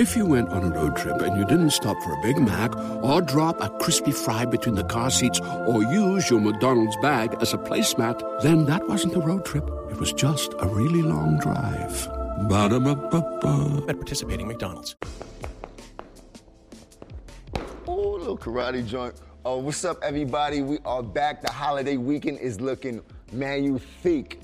If you went on a road trip and you didn't stop for a Big Mac or drop a crispy fry between the car seats or use your McDonald's bag as a placemat, then that wasn't a road trip. It was just a really long drive. Ba-da-ba-ba-ba. At participating McDonald's. Oh, little karate joint. Oh, what's up, everybody? We are back. The holiday weekend is looking magnifique.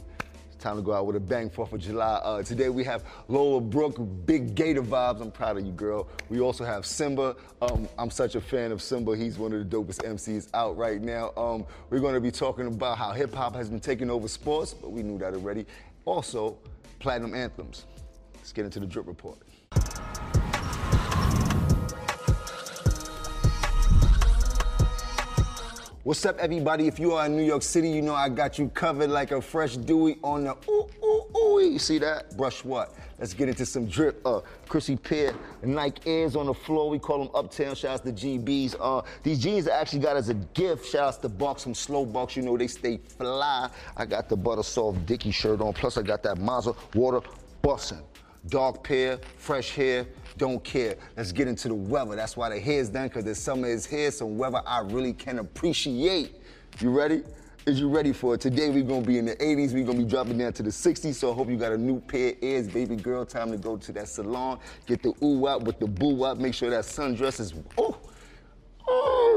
Time to go out with a bang, 4th of July. Uh, today we have Lola Brooke, big Gator vibes. I'm proud of you, girl. We also have Symba. Um, I'm such a fan of Symba. He's one of the dopest MCs out right now. Um, we're going to be talking about how hip hop has been taking over sports, but we knew that already. Also, platinum anthems. Let's get into the drip report. What's up, everybody? If you are in New York City, you know I got you covered like a fresh Dewey on the ooh, ooh, ooh. You see that? Brush what? Let's get into some drip. Uh, Chrissy Peer, Nike Airs on the floor. We call them Uptown. Shouts to GBs. Uh, these jeans I actually got as a gift. Shouts to Bucks, some slow bucks. You know they stay fly. I got the butter soft Dickie shirt on. Plus I got that Mazda water bussin'. Dark pair, fresh hair, don't care. Let's get into the weather. That's why the hair's done, because the summer is here, some weather I really can appreciate. You ready? Is you ready for it? Today we're gonna be in the 80s, we're gonna be dropping down to the 60s, so I hope you got a new pair of ears, baby girl. Time to go to that salon, get the ooh out with the boo out, make sure that sundress is, oh,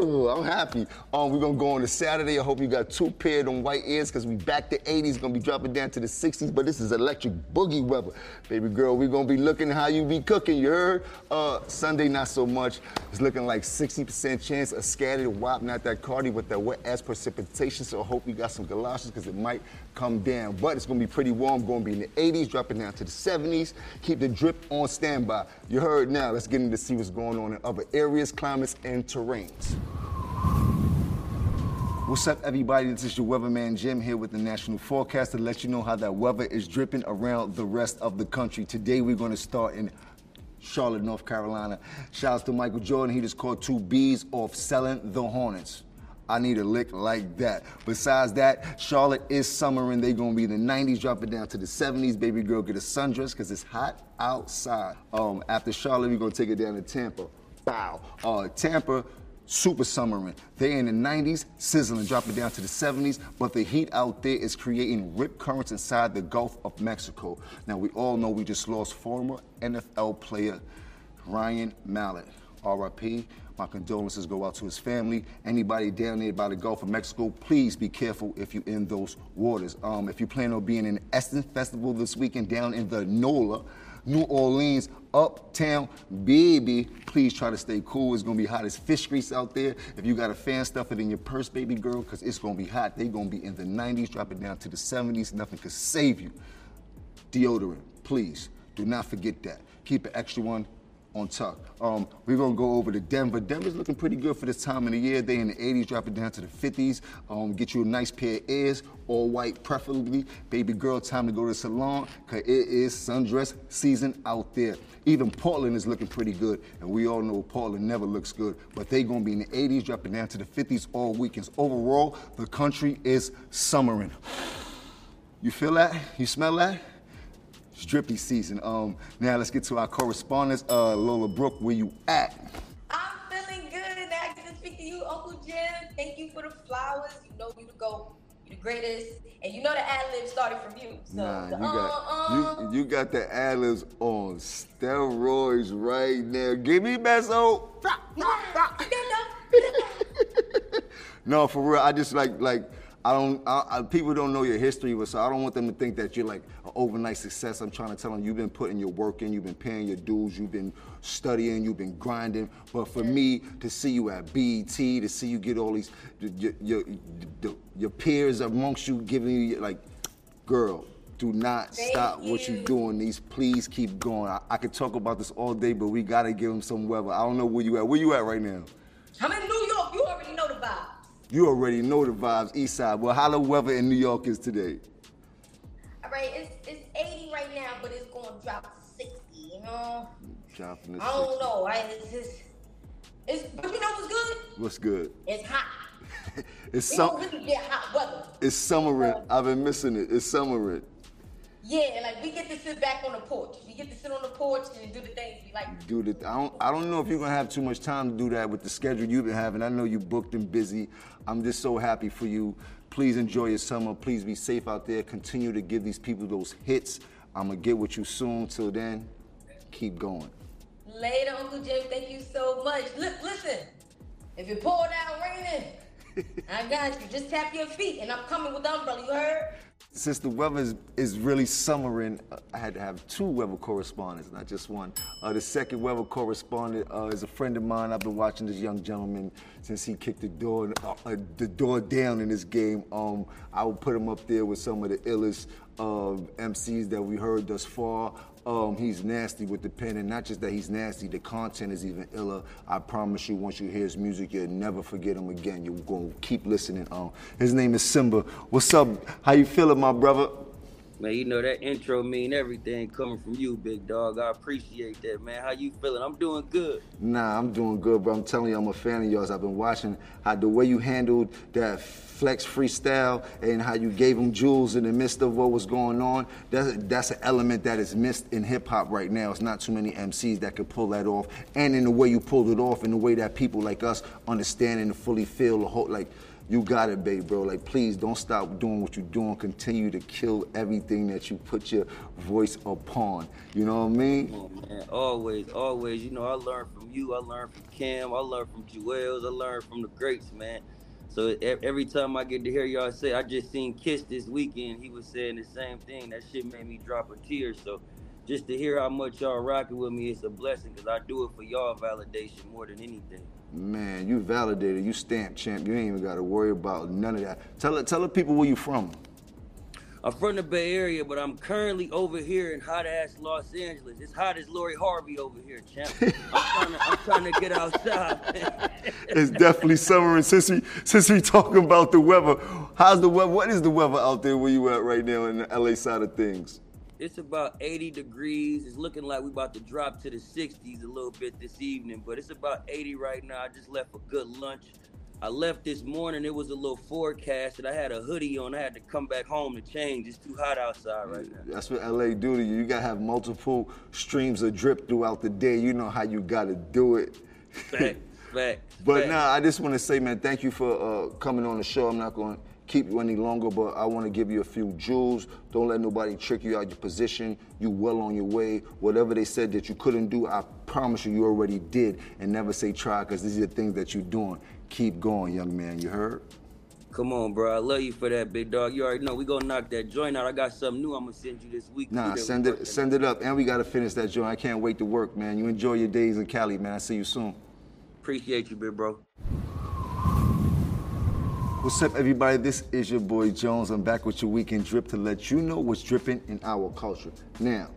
I'm happy. Um, we're gonna go on to Saturday. I hope you got two pair them white ears because we back to 80s, gonna be dropping down to the 60s, but this is electric boogie weather. Baby girl, we're gonna be looking how you be cooking, you heard? Uh, Sunday, not so much. It's looking like 60% chance of scattered wop, not that cardi with that wet ass precipitation, so I hope you got some galoshes because it might come down. But it's gonna be pretty warm, gonna be in the 80s, dropping down to the 70s. Keep the drip on standby. You heard now, let's get into see what's going on in other areas, climates, and terrains. What's up, everybody? This is your weatherman Jim here with the National Forecast to let you know how that weather is dripping around the rest of the country. Today, we're going to start in Charlotte, North Carolina. Shouts to Michael Jordan. He just caught two B's off selling the Hornets. I need a lick like that. Besides that, Charlotte is summering. They're gonna be in the 90s, dropping down to the 70s. Baby girl, get a sundress because it's hot outside. Um, after Charlotte, we're gonna take it down to Tampa. Bow. Uh, Tampa, super summering. They're in the 90s, sizzling, dropping down to the 70s, but the heat out there is creating rip currents inside the Gulf of Mexico. Now, we all know we just lost former NFL player Ryan Mallett. RIP. My condolences go out to his family. Anybody down there by the Gulf of Mexico, please be careful if you're in those waters. Um, if you plan on being in Essence Festival this weekend down in the NOLA, New Orleans, uptown, baby, please try to stay cool. It's gonna be hot as fish grease out there. If you got a fan, stuff it in your purse, baby girl, because it's gonna be hot. They gonna be in the 90s, dropping down to the 70s. Nothing could save you. Deodorant, please. Do not forget that. Keep an extra one on tuck. Um, we're gonna go over to Denver. Denver's looking pretty good for this time of the year. They in the 80s, drop it down to the 50s. Um, get you a nice pair of ears, all white preferably. Baby girl, time to go to the salon, cause it is sundress season out there. Even Portland is looking pretty good, and we all know Portland never looks good, but they gonna be in the 80s, dropping down to the 50s all weekends. Overall, the country is summering. You feel that? You smell that? It's drippy season. Um, now let's get to our correspondence. Uh, Lola Brooke, where you at? I'm feeling good and I get to speak to you, Uncle Jim. Thank you for the flowers. You know you to go. You the greatest. And you know the ad lib started from you. So Nah, you got uh, you, you got the ad-libs on steroids right now. Give me Meso. No, for real. I just like like I don't. I, I, people don't know your history, but so I don't want them to think that you're like an overnight success. I'm trying to tell them you've been putting your work in, you've been paying your dues, you've been studying, you've been grinding. But for me to see you at BET, to see you get all these your your, your, your peers amongst you giving you like, girl. Do not Thank stop what you're doing. These, please keep going. I, I could talk about this all day, but we gotta give them some weather. I don't know where you at. Where you at right now? I'm in New York. You already know the vibe. You already know the vibes, East Side. Well, how the weather in New York is today? All right, it's it's 80 right now, but it's going to drop to 60. You know, Dropping the I don't know. I it's just it's but you know what's good? What's good? It's hot. It's don't really get hot weather. It's summering. I've been missing it. It's summering. Yeah, like we get to sit back on the porch. We get to sit on the porch and do the things we like. Do the. I don't. I don't know if you're gonna have too much time to do that with the schedule you've been having. I know you booked and busy. I'm just so happy for you. Please enjoy your summer. Please be safe out there. Continue to give these people those hits. I'm gonna get with you soon. Till then, keep going. Later, Uncle Jim. Thank you so much. Look, listen. If it pour down raining, I got you. Just tap your feet, and I'm coming with the umbrella. You heard? Since the weather is, is really summering, uh, I had to have two weather correspondents, not just one. Uh, the second weather correspondent uh, is a friend of mine. I've been watching this young gentleman since he kicked the door uh, uh, the door down in this game. Um, I would put him up there with some of the illest MCs that we heard thus far. Um, he's nasty with the pen, and not just that he's nasty, the content is even iller. I promise you, once you hear his music, you'll never forget him again. You're gonna keep listening. Um, his name is Symba. What's up? How you feeling, my brother? Man, you know that intro mean everything coming from you, big dog. I appreciate that, man. How you feeling? I'm doing good. Nah, I'm doing good, bro. I'm telling you, I'm a fan of yours. I've been watching how the way you handled that flex freestyle and how you gave them jewels in the midst of what was going on. That's that's an element that is missed in hip hop right now. It's not too many MCs that could pull that off, and in the way you pulled it off, in the way that people like us understand and fully feel the whole like you got it, babe, bro. Like, please don't stop doing what you're doing. Continue to kill everything that you put your voice upon. You know what I mean? Man. Always, always. You know, I learned from you. I learned from Cam. I learned from Juelz. I learned from the greats, man. So every time I get to hear y'all say, I just seen Kiss this weekend. He was saying the same thing. That shit made me drop a tear. So just to hear how much y'all rocking with me, it's a blessing because I do it for y'all validation more than anything. Man, you validated. You stamped champ. You ain't even got to worry about none of that. Tell tell the people where you from. I'm from the Bay Area, but I'm currently over here in hot ass Los Angeles. It's hot as Lori Harvey over here, champ. I'm trying to, I'm trying to get outside. it's definitely summer, and since we since we talking about the weather, how's the weather? What is the weather out there where you at right now in the LA side of things? It's about 80 degrees. It's looking like we about to drop to the 60s a little bit this evening, but it's about 80 right now. I just left for good lunch. I left this morning. It was a little forecast, and I had a hoodie on. I had to come back home to change. It's too hot outside right now. That's what LA do to you. You gotta have multiple streams of drip throughout the day. You know how you gotta do it. Fact, fact. But fact. nah, I just want to say, man, thank you for uh, coming on the show. I'm not going to keep you any longer, but I want to give you a few jewels. Don't let nobody trick you out your position. You well on your way. Whatever they said that you couldn't do, I promise you, you already did. And never say try, because these are the things that you're doing. Keep going, young man. You heard? Come on, bro. I love you for that, big dog. You already know we gonna knock that joint out. I got something new I'm gonna send you this week. Nah, send it, send it up, and we gotta finish that joint. I can't wait to work, man. You enjoy your days in Cali, man. I see you soon. Appreciate you, big bro. What's up, everybody? This is your boy Jones. I'm back with your weekend drip to let you know what's dripping in our culture. Now,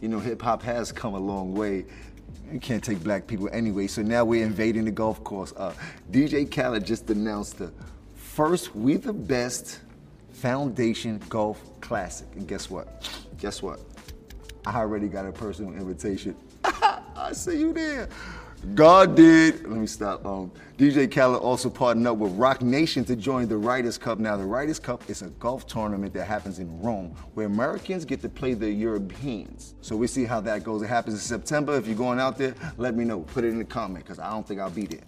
you know, hip hop has come a long way. You can't take black people anyway, so now we're invading the golf course. Uh, DJ Khaled just announced the first We the Best Foundation Golf Classic. And guess what? Guess what? I already got a personal invitation. I see you there. God did. Let me stop. Um, DJ Khaled also partnered up with Roc Nation to join the Ryder Cup. Now, the Ryder Cup is a golf tournament that happens in Rome where Americans get to play the Europeans. So we see how that goes. It happens in September. If you're going out there, let me know. Put it in the comment because I don't think I'll be there.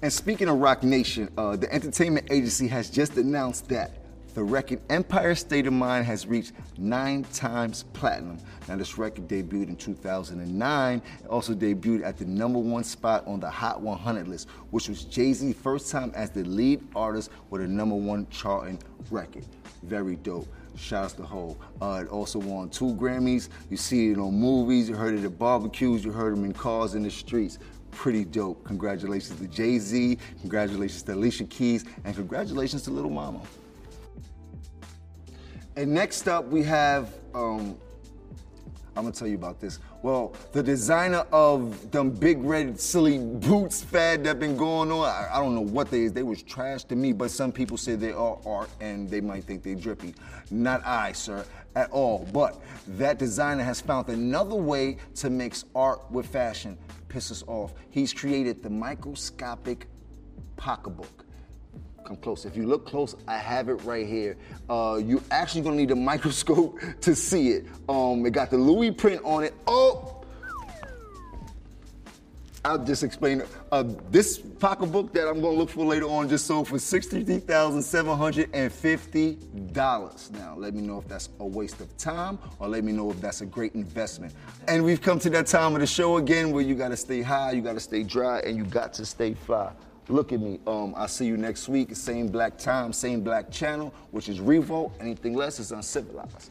And speaking of Roc Nation, uh, the entertainment agency has just announced that the record Empire State of Mind has reached nine times platinum. Now, this record debuted in 2009. It also debuted at the number one spot on the Hot 100 list, which was Jay Z's first time as the lead artist with a number one charting record. Very dope. Shouts to Hov. Uh, it also won two Grammys. You see it on movies, you heard it at barbecues, you heard him in cars in the streets pretty dope. Congratulations to Jay Z, congratulations to Alicia Keys, and congratulations to Little Mama. And next up, we have. Um, I'm gonna tell you about this. Well, the designer of them big red silly boots fad that been going on, I, I, don't know what they is. They was trash to me, but some people say they are art and they might think they drippy. Not I, sir, at all. But that designer has found another way to mix art with fashion. Piss us off. He's created the microscopic pocketbook. Come close. If you look close, I have it right here. Uh, you actually gonna need a microscope to see it. Um, it got the Louis print on it. Oh, I'll just explain. Uh, this pocketbook that I'm to look for later on just sold for $63,750. Now, let me know if that's a waste of time or let me know if that's a great investment. And we've come to that time of the show again where you got to stay high, you got to stay dry, and you got to stay fly. Look at me. Um, I'll see you next week. Same black time, same black channel, which is Revolt. Anything less is uncivilized.